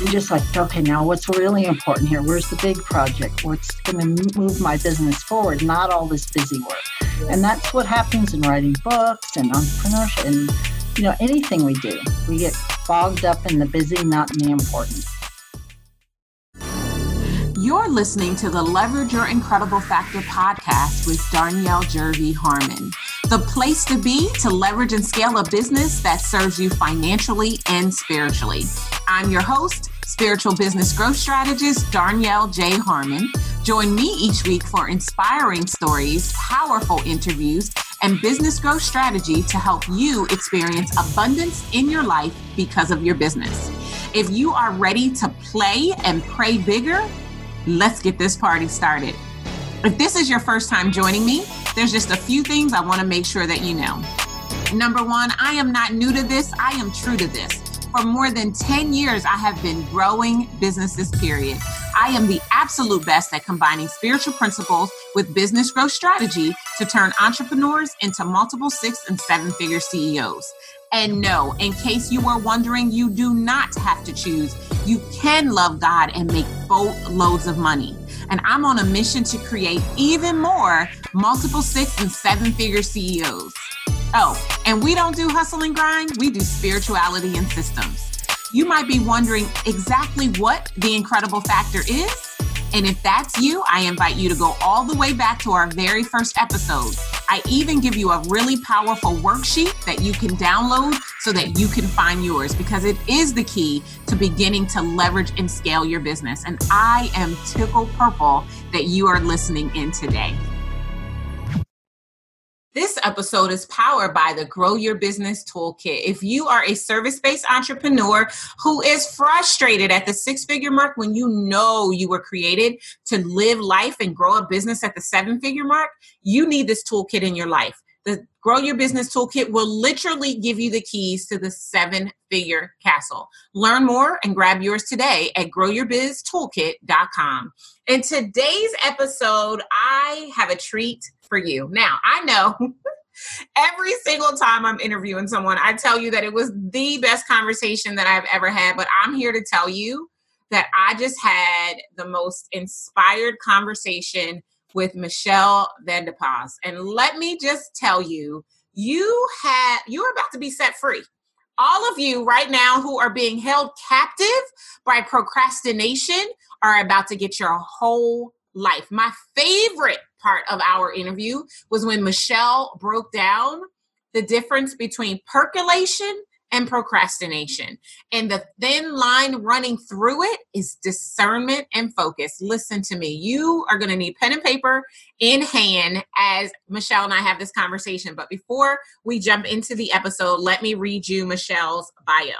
you're just like, okay, now what's really important here? Where's the big project? What's going to move my business forward? Not all this busy work. And that's what happens in writing books and entrepreneurship and you know anything we do. We get bogged up in the busy, not in the important. You're listening to the Leverage Your Incredible Factor podcast with Darnyelle Jervey Harmon, the place to be to leverage and scale a business that serves you financially and spiritually. I'm your host, spiritual business growth strategist Darnyelle J. Harmon. Join me each week for inspiring stories, powerful interviews, and business growth strategy to help you experience abundance in your life because of your business. If you are ready to play and pray bigger, let's get this party started. If this is your first time joining me, there's just a few things I want to make sure that you know. Number one, I am not new to this, I am true to this. For more than 10 years, I have been growing businesses, period. I am the absolute best at combining spiritual principles with business growth strategy to turn entrepreneurs into multiple six and seven figure CEOs. And no, in case you were wondering, you do not have to choose. You can love God and make boatloads of money. And I'm on a mission to create even more multiple six and seven figure CEOs. Oh, and we don't do hustle and grind, we do spirituality and systems. You might be wondering exactly what the incredible factor is. And if that's you, I invite you to go all the way back to our very first episode. I even give you a really powerful worksheet that you can download so that you can find yours because it is the key to beginning to leverage and scale your business. And I am tickle purple that you are listening in today. This episode is powered by the Grow Your Business Toolkit. If you are a service based entrepreneur who is frustrated at the six figure mark when you know you were created to live life and grow a business at the seven figure mark, you need this toolkit in your life. The Grow Your Business Toolkit will literally give you the keys to the seven figure castle. Learn more and grab yours today at growyourbiztoolkit.com. In today's episode, I have a treat for you. Now, I know every single time I'm interviewing someone, I tell you that it was the best conversation that I've ever had, but I'm here to tell you that I just had the most inspired conversation with Michelle Vandepas. And let me just tell you, you have you're about to be set free. All of you right now who are being held captive by procrastination are about to get your whole life. My favorite part of our interview was when Michelle broke down the difference between percolation and procrastination. And the thin line running through it is discernment and focus. Listen to me. You are going to need pen and paper in hand as Michelle and I have this conversation. But before we jump into the episode, let me read you Michelle's bio.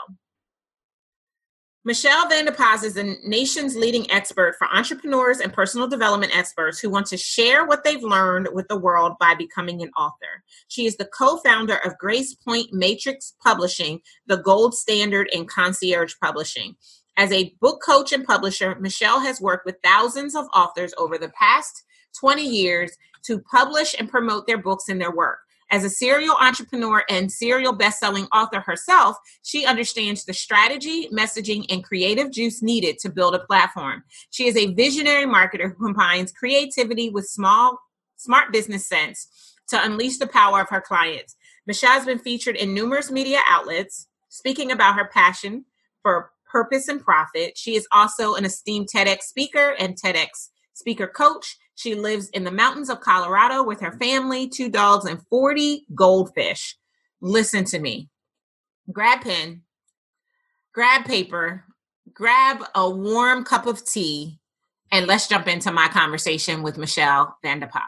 Michelle Vandepas is the nation's leading expert for entrepreneurs and personal development experts who want to share what they've learned with the world by becoming an author. She is the co founder of GracePoint Matrix Publishing, the gold standard in concierge publishing. As a book coach and publisher, Michelle has worked with thousands of authors over the past 20 years to publish and promote their books and their work. As a serial entrepreneur and serial best-selling author herself, she understands the strategy, messaging, and creative juice needed to build a platform. She is a visionary marketer who combines creativity with small, smart business sense to unleash the power of her clients. Michelle has been featured in numerous media outlets, speaking about her passion for purpose and profit. She is also an esteemed TEDx speaker and TEDx speaker coach. She lives in the mountains of Colorado with her family, two dogs, and 40 goldfish. Listen to me. Grab pen, grab paper, grab a warm cup of tea, and let's jump into my conversation with Michelle Vandepas.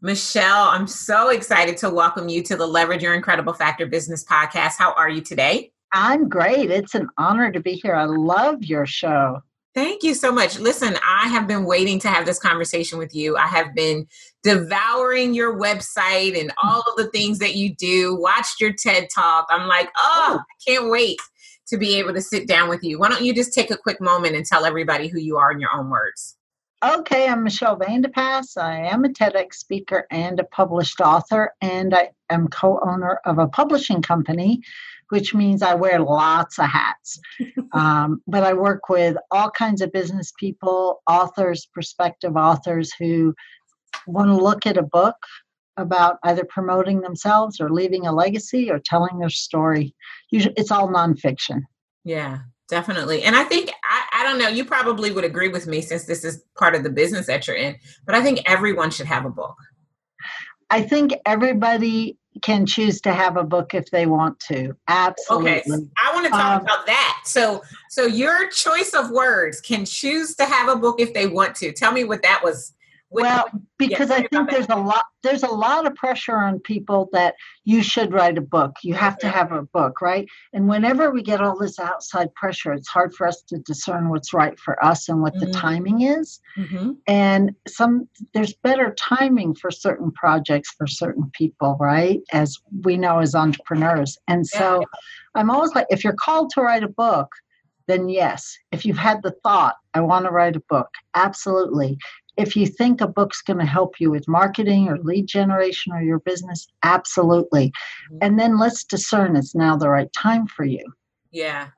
Michelle, I'm so excited to welcome you to the Leverage Your Incredible Factor Business Podcast. How are you today? I'm great. It's an honor to be here. I love your show. Thank you so much. Listen, I have been waiting to have this conversation with you. I have been devouring your website and mm. all of the things that you do, watched your TED talk. I'm like, oh, oh, I can't wait to be able to sit down with you. Why don't you just take a quick moment and tell everybody who you are in your own words? Okay, I'm Michelle Vandepas. I am a TEDx speaker and a published author, and I am co owner of a publishing company which means I wear lots of hats. um, but I work with all kinds of business people, authors, prospective authors who want to look at a book about either promoting themselves or leaving a legacy or telling their story. Usually, it's all nonfiction. Yeah, definitely. And I think I, I don't know. You probably would agree with me since this is part of the business that you're in. But I think everyone should have a book. I think everybody can choose to have a book if they want to. Absolutely. Okay, I want to talk um, about that. So, so your choice of words can choose to have a book if they want to. Tell me what that was well because yeah, i think there's a lot there's a lot of pressure on people that you should write a book you have to have a book right and whenever we get all this outside pressure it's hard for us to discern what's right for us and what mm-hmm. the timing is mm-hmm. and some there's better timing for certain projects for certain people right as we know as entrepreneurs and so yeah. i'm always like if you're called to write a book then yes. If you've had the thought, I want to write a book, absolutely if you think a book's going to help you with marketing or lead generation or your business, absolutely. Mm-hmm. And then let's discern it's now the right time for you. Yeah.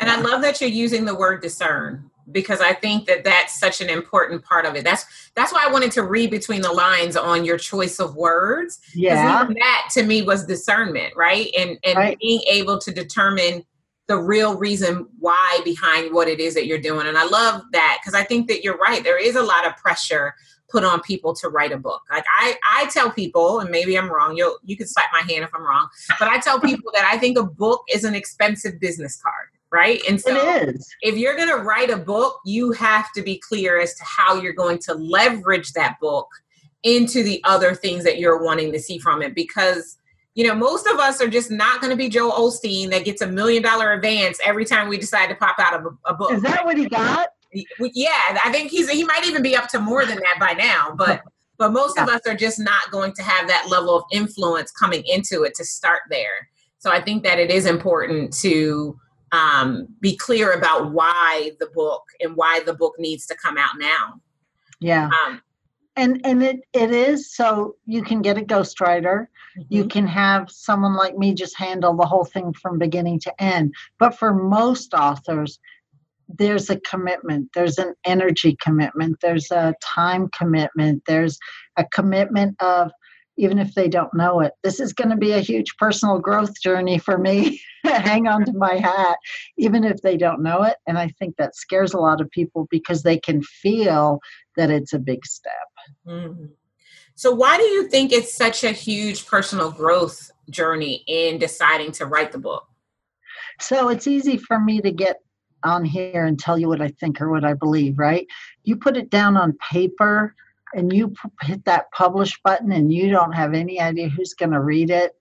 And yeah. I love that you're using the word discern because I think that that's such an important part of it. That's that's why I wanted to read between the lines on your choice of words. Yeah, that to me was discernment, right? And and right. being able to determine the real reason why behind what it is that you're doing. And I love that because I think that you're right. There is a lot of pressure put on people to write a book. Like I, I tell people, and maybe I'm wrong. You you can slap my hand if I'm wrong, but I tell people that I think a book is an expensive business card, right? And so if you're going to write a book, you have to be clear as to how you're going to leverage that book into the other things that you're wanting to see from it because you know, most of us are just not going to be Joel Osteen that gets a million dollar advance every time we decide to pop out of a, a book. Is that what he got? Yeah, I think he's he might even be up to more than that by now, but but most yeah. of us are just not going to have that level of influence coming into it to start there. So I think that it is important to um, be clear about why the book and why the book needs to come out now. Yeah. Um, and and it, it is so you can get a ghostwriter. Mm-hmm. you can have someone like me just handle the whole thing from beginning to end. But for most authors there's a commitment there's an energy commitment there's a time commitment there's a commitment of even if they don't know it this is going to be a huge personal growth journey for me. Hang on to my hat even if they don't know it. And i think that scares a lot of people because they can feel that it's a big step mm-hmm. so why do you think it's such a huge personal growth journey in deciding to write the book so it's easy for me to get on here and tell you what I think or what I believe, right? You put it down on paper and you hit that publish button and you don't have any idea who's going to read it.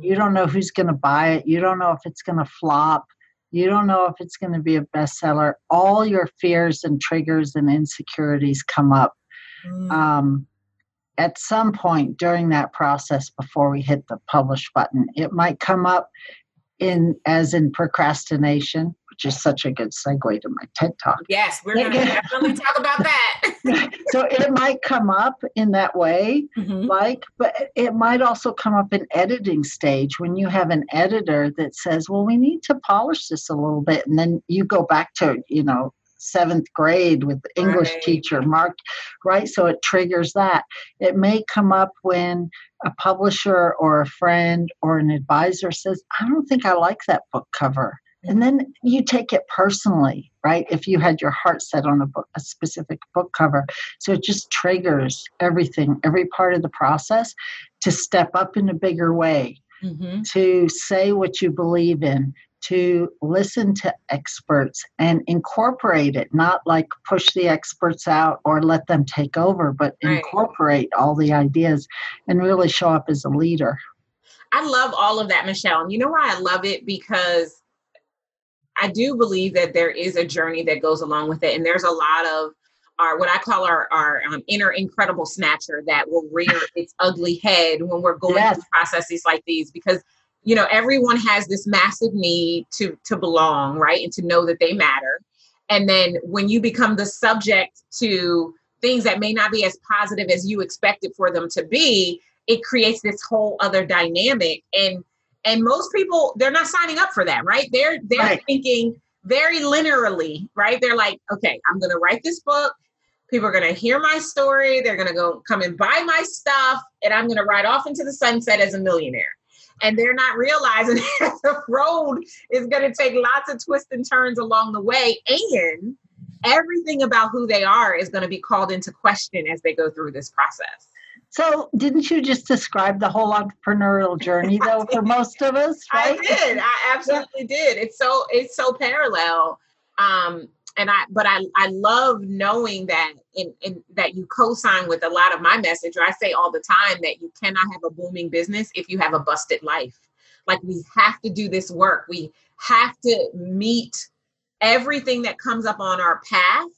You don't know who's going to buy it. You don't know if it's going to flop. You don't know if it's going to be a bestseller. All your fears and triggers and insecurities come up mm. um, at some point during that process before we hit the publish button. It might come up in as in procrastination which is such a good segue to my TED talk. Yes, we're going to definitely talk about that. so it might come up in that way, mm-hmm. like, but it might also come up in editing stage when you have an editor that says, well, we need to polish this a little bit. And then you go back to, you know, seventh grade with the English right. teacher, Mark, right? So it triggers that. It may come up when a publisher or a friend or an advisor says, I don't think I like that book cover and then you take it personally right if you had your heart set on a book a specific book cover so it just triggers everything every part of the process to step up in a bigger way mm-hmm. to say what you believe in to listen to experts and incorporate it not like push the experts out or let them take over but right. incorporate all the ideas and really show up as a leader I love all of that, Michelle. And you know why I love it? Because I do believe that there is a journey that goes along with it, and there's a lot of our what I call our our um, inner incredible snatcher that will rear its ugly head when we're going yes. through processes like these because you know everyone has this massive need to to belong right and to know that they matter and then when you become the subject to things that may not be as positive as you expected for them to be it creates this whole other dynamic and And most people, they're not signing up for that, right? They're they're Right. thinking very linearly, right? They're like, okay, I'm gonna write this book. People are gonna hear my story. They're gonna go come and buy my stuff, and I'm gonna ride off into the sunset as a millionaire. And they're not realizing that the road is gonna take lots of twists and turns along the way, and everything about who they are is going to be called into question as they go through this process. So, didn't you just describe the whole entrepreneurial journey, though, for most of us, right? I did. I absolutely did. It's so it's so parallel. Um, and I but I I love knowing that in that you co-sign with a lot of my message. Or I say all the time that you cannot have a booming business if you have a busted life. Like we have to do this work. We have to meet everything that comes up on our path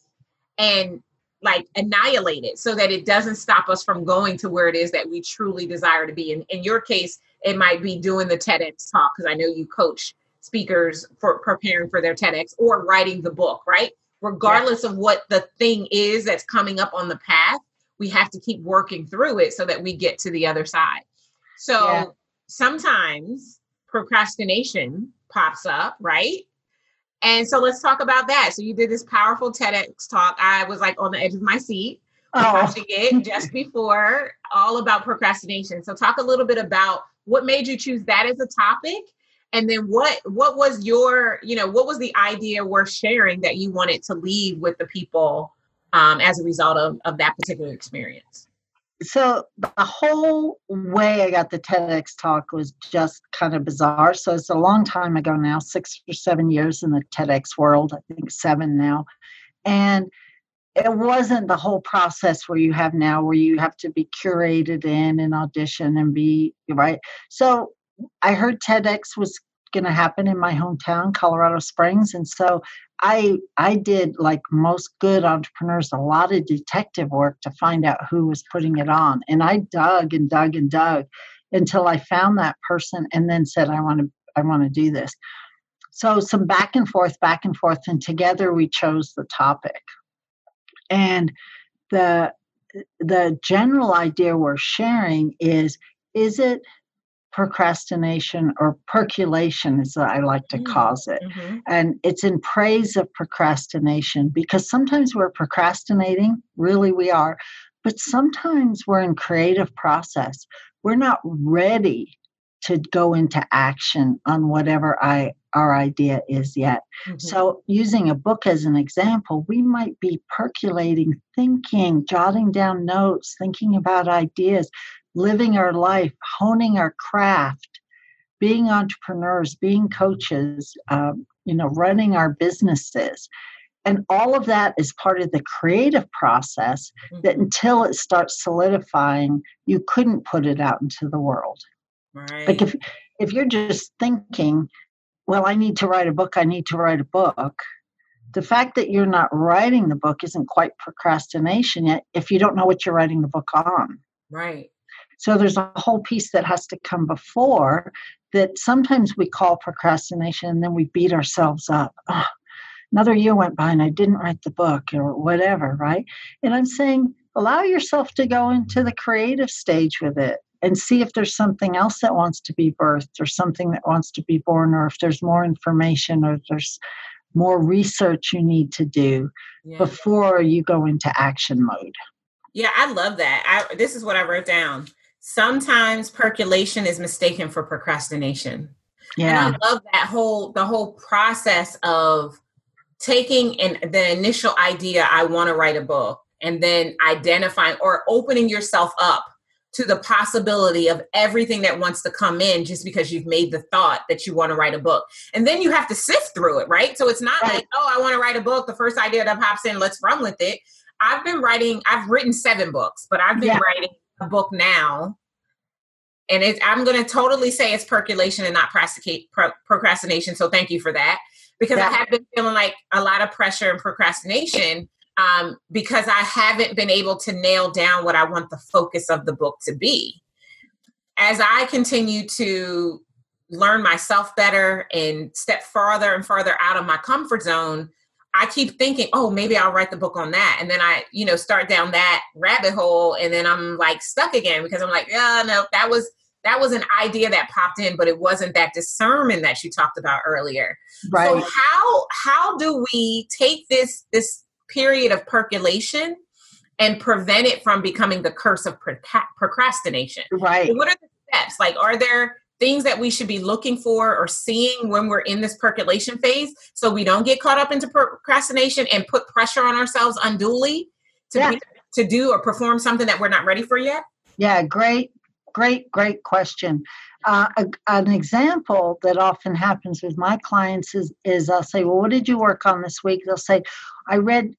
and like annihilate it so that it doesn't stop us from going to where it is that we truly desire to be. And in your case, it might be doing the TEDx talk because I know you coach speakers for preparing for their TEDx or writing the book, right? Regardless of what the thing is that's coming up on the path, we have to keep working through it so that we get to the other side. So Yeah. sometimes procrastination pops up, right? And so let's talk about that. So you did this powerful TEDx talk. I was like on the edge of my seat Oh, watching it just before, all about procrastination. So talk a little bit about what made you choose that as a topic, and then what what was your you know what was the idea worth sharing that you wanted to leave with the people um, as a result of of that particular experience. so the whole way I got the TEDx talk was just kind of bizarre. So it's a long time ago now, six or seven years in the TEDx world, I think seven now. And it wasn't the whole process where you have now, where you have to be curated in and audition and be right. So I heard TEDx was going to happen in my hometown, Colorado Springs. And so I I did like most good entrepreneurs a lot of detective work to find out who was putting it on, and I dug and dug and dug until I found that person, and then said I want to I want to do this. So some back and forth, back and forth, and together we chose the topic. And the the general idea we're sharing is is it procrastination or percolation as I like to Mm. call it Mhm. and it's in praise of procrastination because sometimes we're procrastinating really we are but sometimes we're in creative process we're not ready to go into action on whatever i our idea is yet Mhm. so using a book as an example we might be percolating thinking jotting down notes thinking about ideas living our life honing our craft being entrepreneurs, being coaches, um, you know, running our businesses. And all of that is part of the creative process that until it starts solidifying, you couldn't put it out into the world. right. Like if if you're just thinking, well, I need to write a book, I need to write a book. The fact that you're not writing the book isn't quite procrastination yet if you don't know what you're writing the book on. right. So there's a whole piece that has to come before that sometimes we call procrastination and then we beat ourselves up. "Ugh, another year went by and I didn't write the book or whatever, right? And I'm saying allow yourself to go into the creative stage with it and see if there's something else that wants to be birthed or something that wants to be born or if there's more information or if there's more research you need to do Yeah. before you go into action mode. Yeah, I love that. I this is what I wrote down. Sometimes percolation is mistaken for procrastination. Yeah. And I love that whole the whole process of taking an the initial idea I want to write a book and then identifying or opening yourself up to the possibility of everything that wants to come in just because you've made the thought that you want to write a book. And then you have to sift through it, right? So it's not Right. like, oh, I want to write a book. The first idea that pops in, let's run with it. I've been writing, I've written seven books, but I've been Yeah. writing a book now. And it, I'm going to totally say it's percolation and not pro, procrastination. So thank you for that. Because I have been feeling like a lot of pressure and procrastination um, because I haven't been able to nail down what I want the focus of the book to be. As I continue to learn myself better and step farther and farther out of my comfort zone, I keep thinking, oh, maybe I'll write the book on that. And then I, you know, start down that rabbit hole and then I'm like stuck again because I'm like, yeah, no, that was that was an idea that popped in, but it wasn't that discernment that you talked about earlier. Right. So how how do we take this this period of percolation and prevent it from becoming the curse of procrastination? Right. what are the steps? Like, are there things that we should be looking for or seeing when we're in this percolation phase so we don't get caught up into procrastination and put pressure on ourselves unduly to yeah. be, to do or perform something that we're not ready for yet? Yeah, great, great, great question. Uh, a, an example that often happens with my clients is, is I'll say, Well, what did you work on this week? They'll say, I read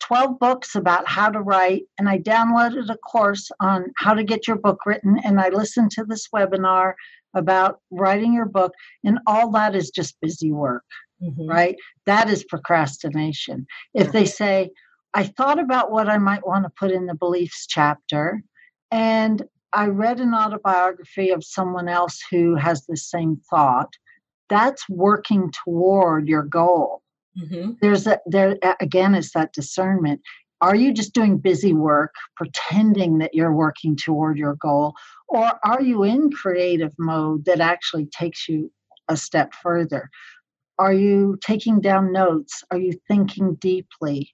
12 books about how to write, and I downloaded a course on how to get your book written, and I listened to this webinar about writing your book, and all that is just busy work, mm-hmm. right? That is procrastination. If they say, I thought about what I might want to put in the beliefs chapter, and I read an autobiography of someone else who has the same thought. That's working toward your goal. Mm-hmm. There's a there again is that discernment. Are you just doing busy work, pretending that you're working toward your goal, or are you in creative mode that actually takes you a step further? Are you taking down notes? Are you thinking deeply?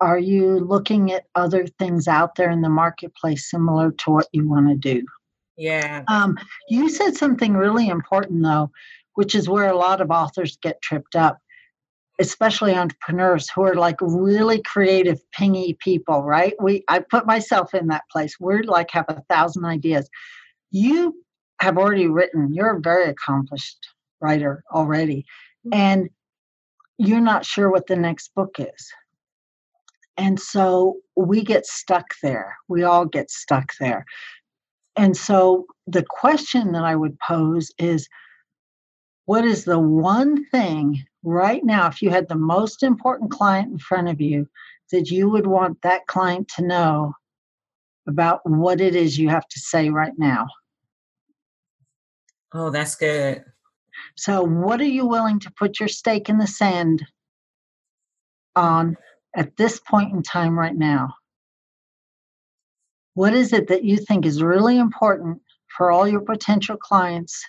Are you looking at other things out there in the marketplace similar to what you want to do? Yeah. Um, you said something really important, though, which is where a lot of authors get tripped up, especially entrepreneurs who are like really creative, pingy people, right? We I put myself in that place. We're like have a thousand ideas. You have already written, you're a very accomplished writer already, mm-hmm. and you're not sure what the next book is and so we get stuck there. We all get stuck there. And so the question that I would pose is what is the one thing right now, if you had the most important client in front of you, that you would want that client to know about what it is you have to say right now? Oh, that's good. So, what are you willing to put your stake in the sand on at this point in time right now? What is it that you think is really important for all your potential clients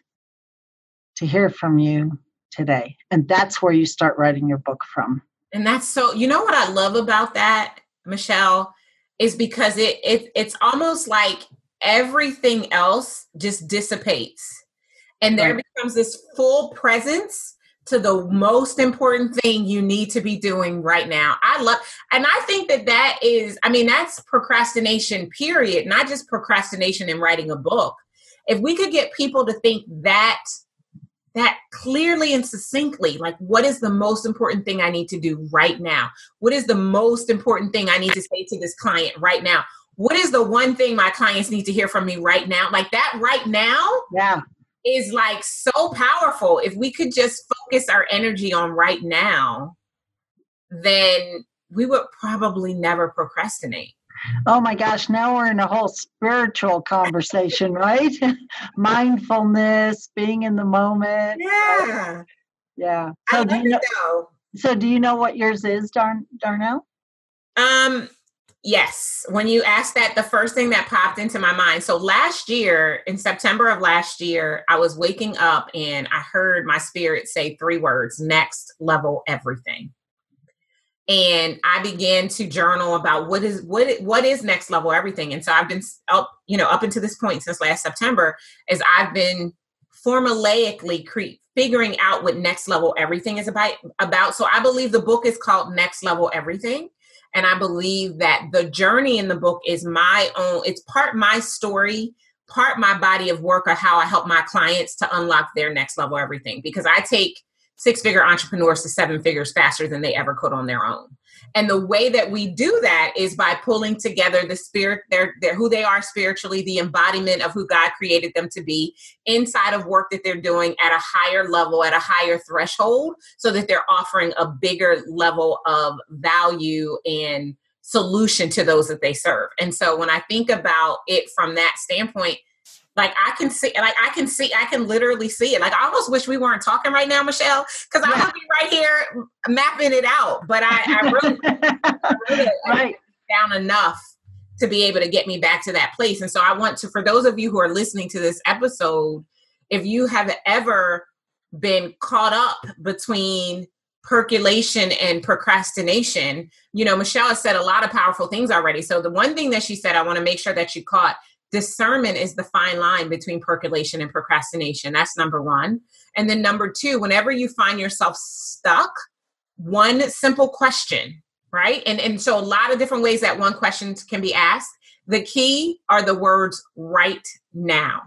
to hear from you today? And that's where you start writing your book from. And that's so, you know what I love about that, Michelle, is because it, it it's almost like everything else just dissipates. And there right. becomes this full presence to the most important thing you need to be doing right now. I love, and I think that that is, I mean, that's procrastination, period, not just procrastination in writing a book. If we could get people to think that, that clearly and succinctly, like what is the most important thing I need to do right now? What is the most important thing I need to say to this client right now? What is the one thing my clients need to hear from me right now? Like that right now. Yeah is like so powerful. If we could just focus our energy on right now, then we would probably never procrastinate. Oh my gosh, now we're in a whole spiritual conversation, right? Mindfulness, being in the moment. Yeah. Yeah. So do you know, know, So do you know what yours is, Darn Darnyelle? Um Yes. When you asked that, the first thing that popped into my mind. So last year, in September of last year, I was waking up and I heard my spirit say three words next level everything. And I began to journal about what is what what is next level everything. And so I've been up, you know, up until this point since last September, as I've been formulaically cre- figuring out what next level everything is about about. So I believe the book is called Next Level Everything and I believe that the journey in the book is my own, it's part my story, part my body of work, or how I help my clients to unlock their next level everything. Because I take six figure entrepreneurs to seven figures faster than they ever could on their own. And the way that we do that is by pulling together the spirit, their, their who they are spiritually, the embodiment of who God created them to be inside of work that they're doing at a higher level, at a higher threshold, so that they're offering a bigger level of value and solution to those that they serve. And so when I think about it from that standpoint, like I can see, like I can see, I can literally see it. Like I almost wish we weren't talking right now, Michelle, because. I would be right here mapping it out. But I, I really, I really right. down enough to be able to get me back to that place. And so I want to, for those of you who are listening to this episode, if you have ever been caught up between percolation and procrastination, you know, Michelle has said a lot of powerful things already. So the one thing that she said, I want to make sure that you caught discernment is the fine line between percolation and procrastination. That's number one. And then number two, whenever you find yourself stuck, one simple question, right? And, and so a lot of different ways that one question can be asked. The key are the words right now.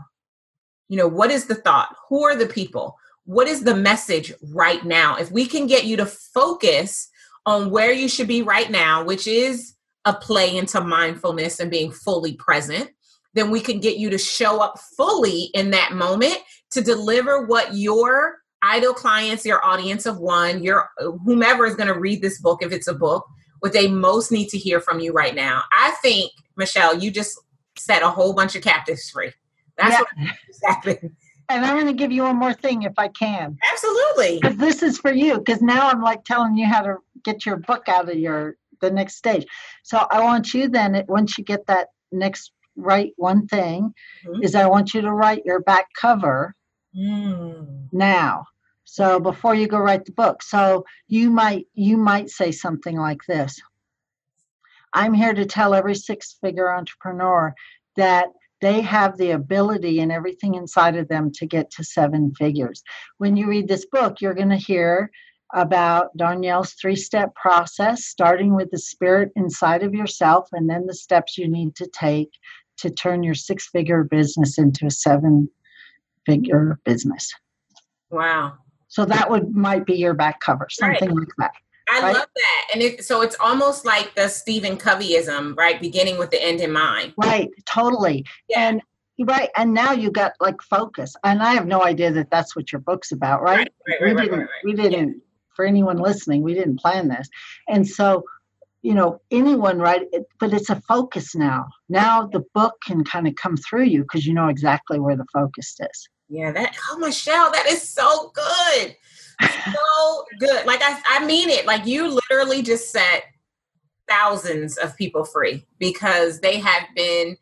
You know, what is the thought? Who are the people? What is the message right now? If we can get you to focus on where you should be right now, which is a play into mindfulness and being fully present, then we can get you to show up fully in that moment to deliver what your ideal clients, your audience of one, your whomever is going to read this book, if it's a book, what they most need to hear from you right now. I think, Michelle, you just set a whole bunch of captives free. That's yeah. what exactly. And I'm going to give you one more thing if I can. Absolutely. Because this is for you. Because now I'm like telling you how to get your book out of your the next stage. So I want you then once you get that next write one thing mm-hmm. is I want you to write your back cover mm. now. So before you go write the book. So you might you might say something like this. I'm here to tell every six-figure entrepreneur that they have the ability and everything inside of them to get to seven figures. When you read this book, you're going to hear about Darnyelle's three step process, starting with the spirit inside of yourself and then the steps you need to take to turn your six figure business into a seven figure mm-hmm. business. Wow. So that would might be your back cover, something right. like that. I right? love that. And it, so it's almost like the Stephen Coveyism, right? Beginning with the end in mind. Right, totally. Yeah. And right, and now you got like focus. And I have no idea that that's what your book's about, right? right, right we didn't. We didn't. Yeah. For anyone listening, we didn't plan this, and so you know anyone right but it's a focus now. Now the book can kind of come through you because you know exactly where the focus is. Yeah that oh michelle that is so good. So good. Like I, I mean it. Like you literally just set thousands of people free because they have been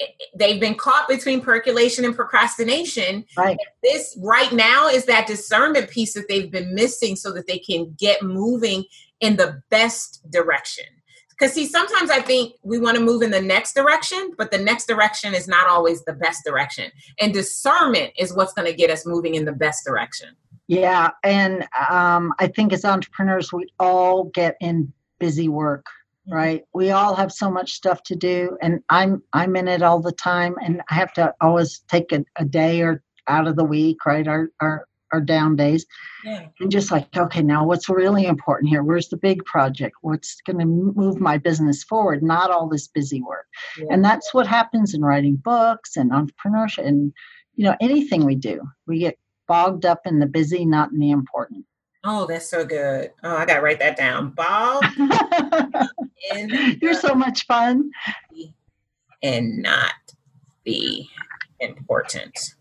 eh, eh, they've been caught between percolation and procrastination. Right. This right now is that discernment piece that they've been missing so that they can get moving in the best direction. Because, see, sometimes I think we want to move in the next direction, but the next direction is not always the best direction. And discernment is what's going to get us moving in the best direction. Yeah. And um, I think as entrepreneurs, we all get in busy work mm-hmm. right we all have so much stuff to do and i'm i'm in it all the time and i have to always take a, a day or out of the week right our, our our down days. Yeah. and just like okay now what's really important here? Where's the big project? What's going to move my business forward? Not all this busy work. Yeah. and that's what happens in writing books and entrepreneurship and you know anything we do. We get bogged up in the busy not in the important. Oh that's so good. Oh i gotta write that down. Bob you're so much fun. and not be important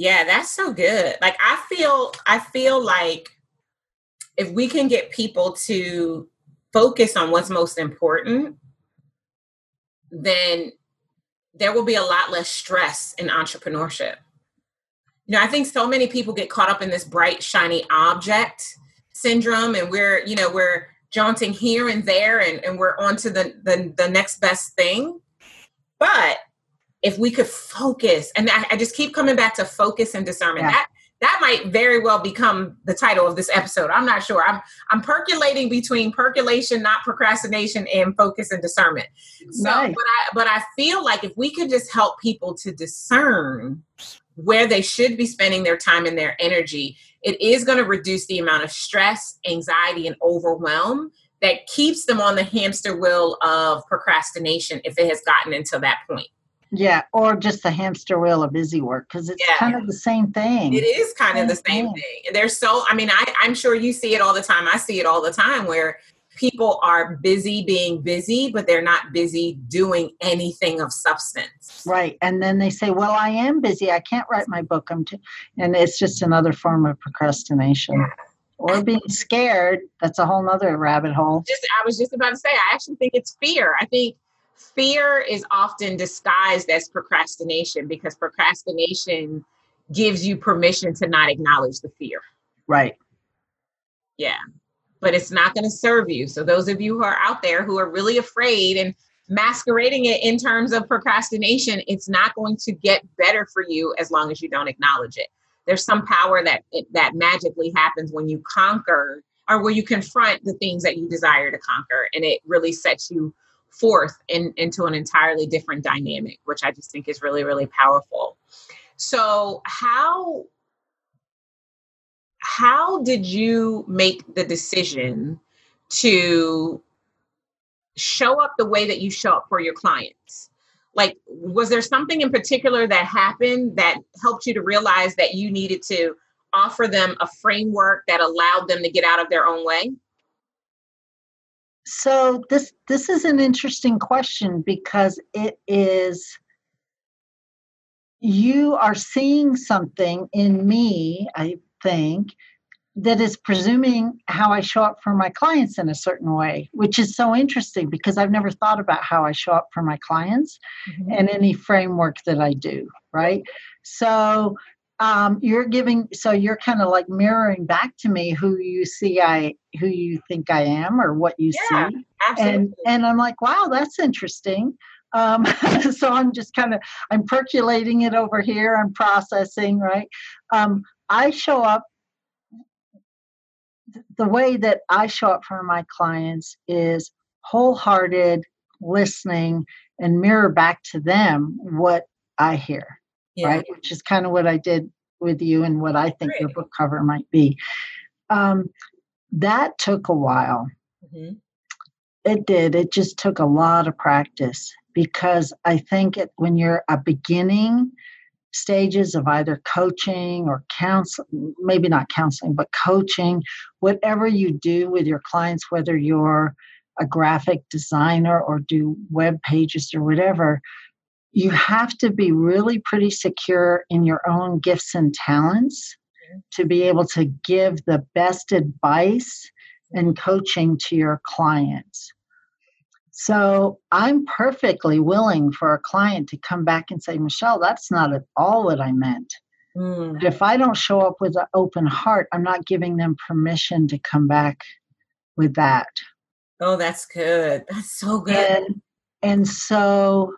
yeah, that's so good. Like I feel I feel like if we can get people to focus on what's most important, then there will be a lot less stress in entrepreneurship. You know, I think so many people get caught up in this bright, shiny object syndrome, and we're, you know, we're jaunting here and there and, and we're on to the, the the next best thing. But if we could focus, and I, I just keep coming back to focus and discernment. Yeah. That that might very well become the title of this episode. I'm not sure. I'm I'm percolating between percolation, not procrastination, and focus and discernment. So, but I but I feel like if we could just help people to discern where they should be spending their time and their energy, it is going to reduce the amount of stress, anxiety, and overwhelm that keeps them on the hamster wheel of procrastination if it has gotten into that point. Yeah, or just the hamster wheel of busy work because it's yeah. kind of the same thing. It is kind same of the same thing. thing. There's so, I mean, I, I'm sure you see it all the time. I see it all the time where people are busy being busy, but they're not busy doing anything of substance. Right. And then they say, well, I am busy. I can't write my book. I'm too, and it's just another form of procrastination. Yeah. Or being scared. That's a whole nother rabbit hole. Just I was just about to say, I actually think it's fear. I think fear is often disguised as procrastination because procrastination gives you permission to not acknowledge the fear. Right. Yeah. But it's not going to serve you. So, those of you who are out there who are really afraid and masquerading it in terms of procrastination, it's not going to get better for you as long as you don't acknowledge it. There's some power that that magically happens when you conquer or where you confront the things that you desire to conquer, and it really sets you forth in, into an entirely different dynamic, which I just think is really, really powerful. So, how how did you make the decision to show up the way that you show up for your clients? Like, was there something in particular that happened that helped you to realize that you needed to offer them a framework that allowed them to get out of their own way? So this this is an interesting question because it is you are seeing something in me, I think, that is presuming how I show up for my clients in a certain way, which is so interesting because I've never thought about how I show up for my clients mm-hmm. and any framework that I do, right? So um, you're giving so you're kind of like mirroring back to me who you see I who you think I am or what you yeah, see. Absolutely. And and I'm like, wow, that's interesting. Um, so I'm just kind of I'm percolating it over here. I'm processing, right? Um, I show up the way that I show up for my clients is wholehearted listening and mirror back to them what I hear. Yeah. Right, which is kind of what I did with you and what I think Great. your book cover might be. Um, that took a while. Mm-hmm. It did. It just took a lot of practice because I think it, when you're a beginning, stages of either coaching or counsel maybe not counseling but coaching whatever you do with your clients whether you're a graphic designer or do web pages or whatever you have to be really pretty secure in your own gifts and talents to be able to give the best advice and coaching to your clients so I'm perfectly willing for a client to come back and say, Michelle, that's not at all what I meant. Mm. But if I don't show up with an open heart, I'm not giving them permission to come back with that. Oh, that's good. That's so good. And, and so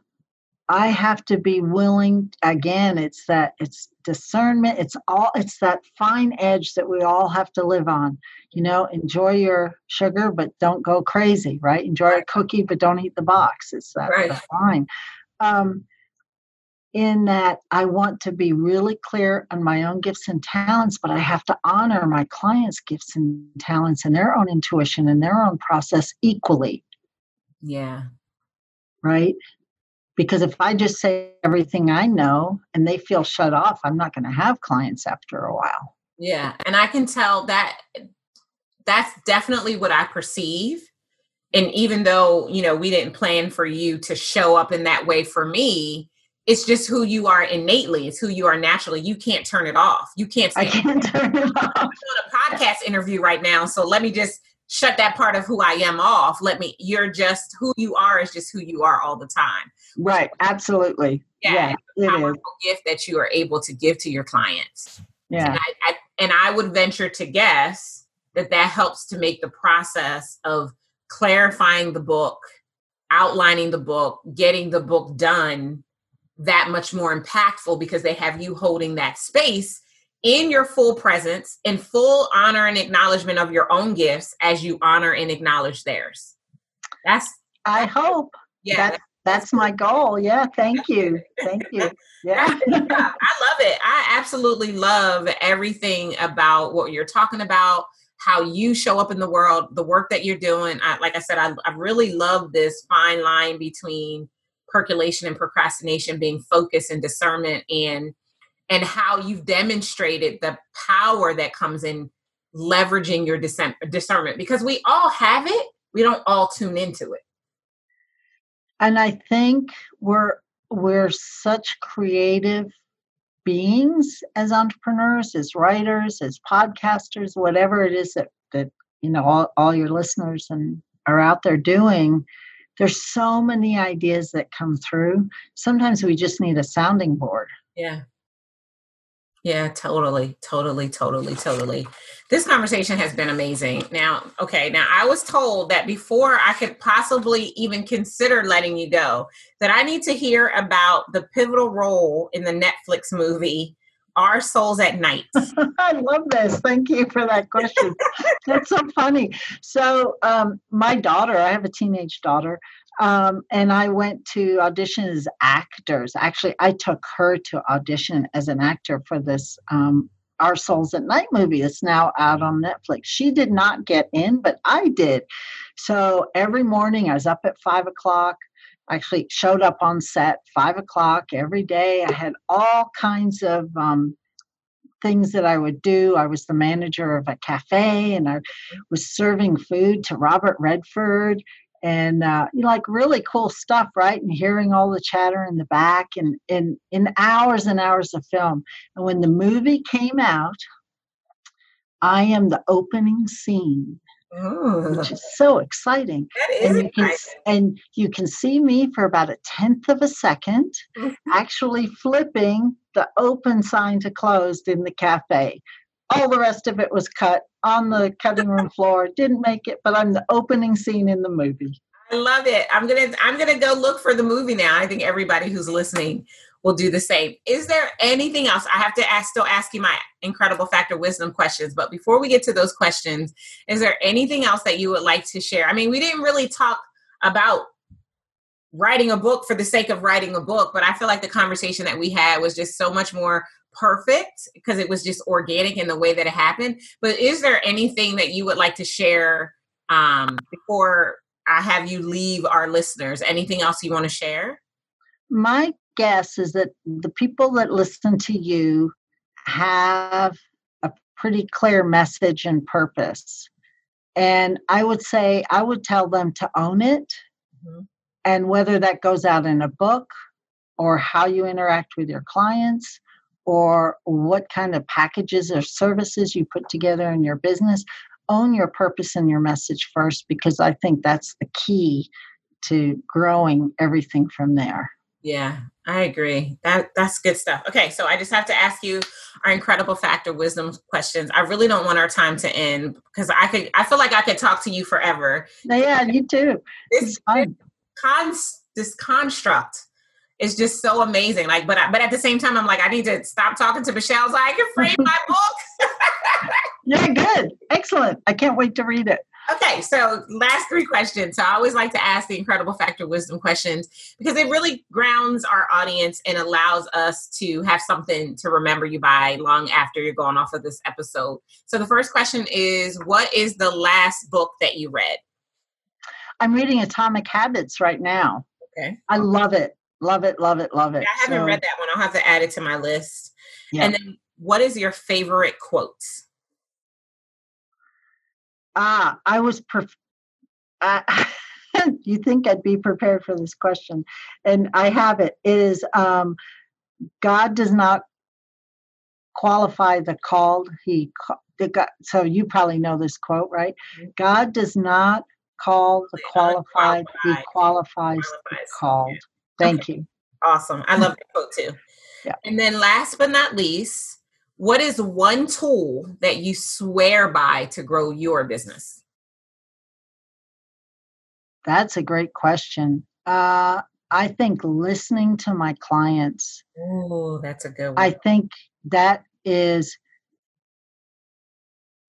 I have to be willing again it's that it's discernment it's all it's that fine edge that we all have to live on you know enjoy your sugar but don't go crazy right enjoy a cookie but don't eat the box it's that right. fine um, in that I want to be really clear on my own gifts and talents, but I have to honor my clients' gifts and talents and their own intuition and their own process equally. Yeah. Right because if I just say everything I know and they feel shut off, I'm not going to have clients after a while. Yeah. And I can tell that that's definitely what I perceive. And even though, you know, we didn't plan for you to show up in that way for me, it's just who you are innately. It's who you are naturally. You can't turn it off. You can't. I can't turn it off. I'm doing a podcast interview right now, so let me just shut that part of who I am off. Let me, you're just who you are is just who you are all the time. Right. Absolutely. Yeah. yeah powerful gift that you are able to give to your clients. Yeah. And I, I, and I would venture to guess that that helps to make the process of clarifying the book, outlining the book, getting the book done that much more impactful because they have you holding that space in your full presence, in full honor and acknowledgement of your own gifts as you honor and acknowledge theirs. That's I hope. Yeah. That's, that's my goal. Yeah. Thank you. Thank you. Yeah. I love it. I absolutely love everything about what you're talking about, how you show up in the world, the work that you're doing. I, like I said, I, I really love this fine line between percolation and procrastination being focus and discernment and and how you've demonstrated the power that comes in leveraging your discernment because we all have it we don't all tune into it and i think we're we're such creative beings as entrepreneurs as writers as podcasters whatever it is that that you know all, all your listeners and are out there doing there's so many ideas that come through. Sometimes we just need a sounding board. Yeah. Yeah, totally, totally, totally, totally. This conversation has been amazing. Now, okay, now I was told that before I could possibly even consider letting you go, that I need to hear about the pivotal role in the Netflix movie Our Souls at Night. I love this. Thank you for that question. That's so funny. So, um, my daughter, I have a teenage daughter, um, and I went to audition as actors. Actually, I took her to audition as an actor for this um, Our Souls at Night movie that's now out on Netflix. She did not get in, but I did. So every morning I was up at five o'clock. Actually showed up on set five o'clock every day. I had all kinds of um, things that I would do. I was the manager of a cafe and I was serving food to Robert Redford and uh, like really cool stuff, right? And hearing all the chatter in the back, and in in hours and hours of film. And when the movie came out, I am the opening scene. Ooh. Which is so exciting. That is and you exciting. can and you can see me for about a tenth of a 2nd mm-hmm. actually flipping the open sign to closed in the cafe. All the rest of it was cut on the cutting room floor. Didn't make it, but I'm the opening scene in the movie. I love it. I'm gonna I'm gonna go look for the movie now. I think everybody who's listening will do the same. Is there anything else? I have to ask still ask you my incredible factor wisdom questions, but before we get to those questions, is there anything else that you would like to share? I mean, we didn't really talk about writing a book for the sake of writing a book, but I feel like the conversation that we had was just so much more perfect because it was just organic in the way that it happened. But is there anything that you would like to share um, before I have you leave our listeners? Anything else you want to share? My guess is that the people that listen to you have a pretty clear message and purpose. And I would say, I would tell them to own it. Mm-hmm. And whether that goes out in a book or how you interact with your clients or what kind of packages or services you put together in your business, own your purpose and your message first because I think that's the key to growing everything from there. Yeah, I agree. That that's good stuff. Okay, so I just have to ask you our incredible factor wisdom questions. I really don't want our time to end because I could I feel like I could talk to you forever. Yeah, you too. This, this, con, this construct is just so amazing. Like, but but at the same time, I'm like, I need to stop talking to Michelle so I can frame my book. yeah, good, excellent. I can't wait to read it. Okay, so last three questions. So I always like to ask the incredible factor wisdom questions because it really grounds our audience and allows us to have something to remember you by long after you're going off of this episode. So the first question is what is the last book that you read? I'm reading Atomic Habits right now. Okay. I love it. Love it, love it, love it. I haven't so, read that one. I'll have to add it to my list. Yeah. And then what is your favorite quote? Ah, I was perf- uh, you think I'd be prepared for this question. And I have it. It is um, God does not qualify the called. He the God, so you probably know this quote, right? Mm-hmm. God does not call the qualified, he qualifies the called. Thank okay. you. Awesome. I love that quote too. Yeah. And then last but not least, what is one tool that you swear by to grow your business? That's a great question. Uh, I think listening to my clients. Oh, that's a good one. I think that is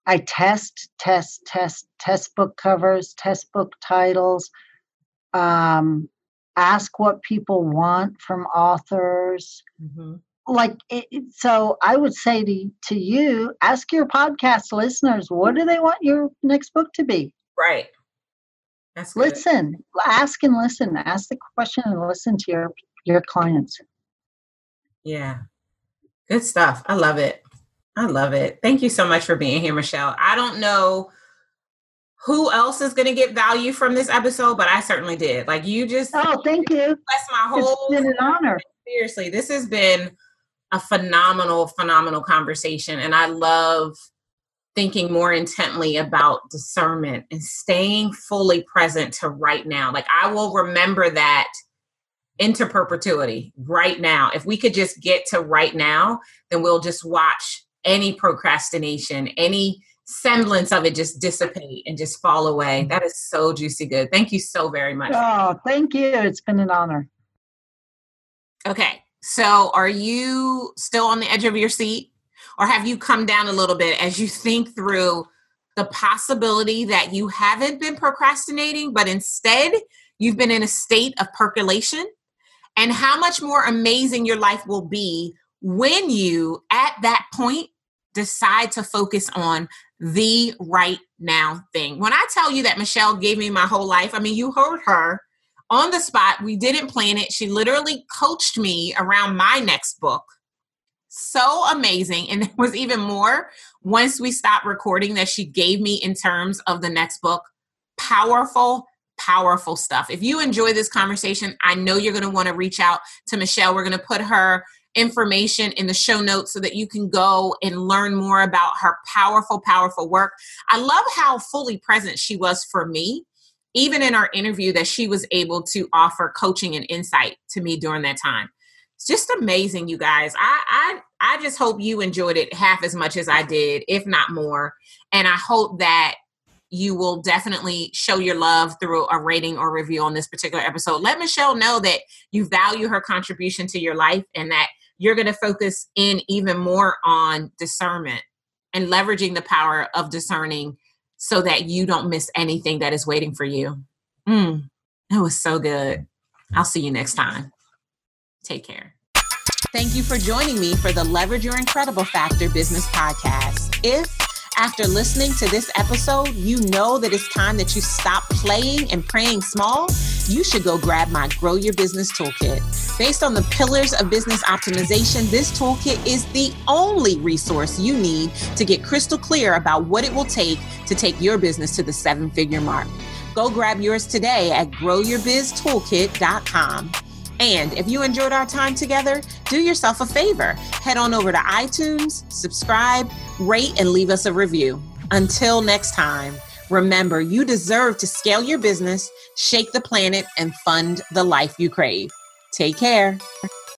I test, test, test, test book covers, test book titles, um, ask what people want from authors. Mm-hmm. Like, it, so I would say to, to you, ask your podcast listeners, what do they want your next book to be? Right. That's listen, ask and listen. Ask the question and listen to your your clients. Yeah. Good stuff. I love it. I love it. Thank you so much for being here, Michelle. I don't know who else is going to get value from this episode, but I certainly did. Like you just Oh, thank you. That's my whole It's been an honor. Seriously, this has been a phenomenal phenomenal conversation and I love thinking more intently about discernment and staying fully present to right now. Like I will remember that into perpetuity right now. If we could just get to right now, then we'll just watch any procrastination, any semblance of it just dissipate and just fall away. Mm-hmm. That is so juicy good. Thank you so very much. Oh, thank you. It's been an honor. Okay. So, are you still on the edge of your seat? Or have you come down a little bit as you think through the possibility that you haven't been procrastinating, but instead you've been in a state of percolation? And how much more amazing your life will be when you, at that point, decide to focus on the right now thing. When I tell you that Michelle gave me my whole life, I mean, you heard her on the spot. We didn't plan it. She literally coached me around my next book. So amazing. And there was even more once we stopped recording that she gave me in terms of the next book. Powerful, powerful stuff. If you enjoy this conversation, I know you're going to want to reach out to Michelle. We're going to put her information in the show notes so that you can go and learn more about her powerful, powerful work. I love how fully present she was for me, even in our interview, that she was able to offer coaching and insight to me during that time. It's just amazing, you guys. I, I I just hope you enjoyed it half as much as I did, if not more. And I hope that you will definitely show your love through a rating or review on this particular episode. Let Michelle know that you value her contribution to your life and that you're going to focus in even more on discernment and leveraging the power of discerning so that you don't miss anything that is waiting for you. Mm, that was so good. I'll see you next time. Take care. Thank you for joining me for the Leverage Your Incredible Factor Business Podcast. If after listening to this episode, you know that it's time that you stop playing and praying small, you should go grab my Grow Your Business Toolkit. Based on the pillars of business optimization, this toolkit is the only resource you need to get crystal clear about what it will take to take your business to the seven figure mark. Go grab yours today at growyourbiztoolkit.com. And if you enjoyed our time together, do yourself a favor. Head on over to iTunes, subscribe, rate, and leave us a review. Until next time, remember you deserve to scale your business, shake the planet, and fund the life you crave. Take care.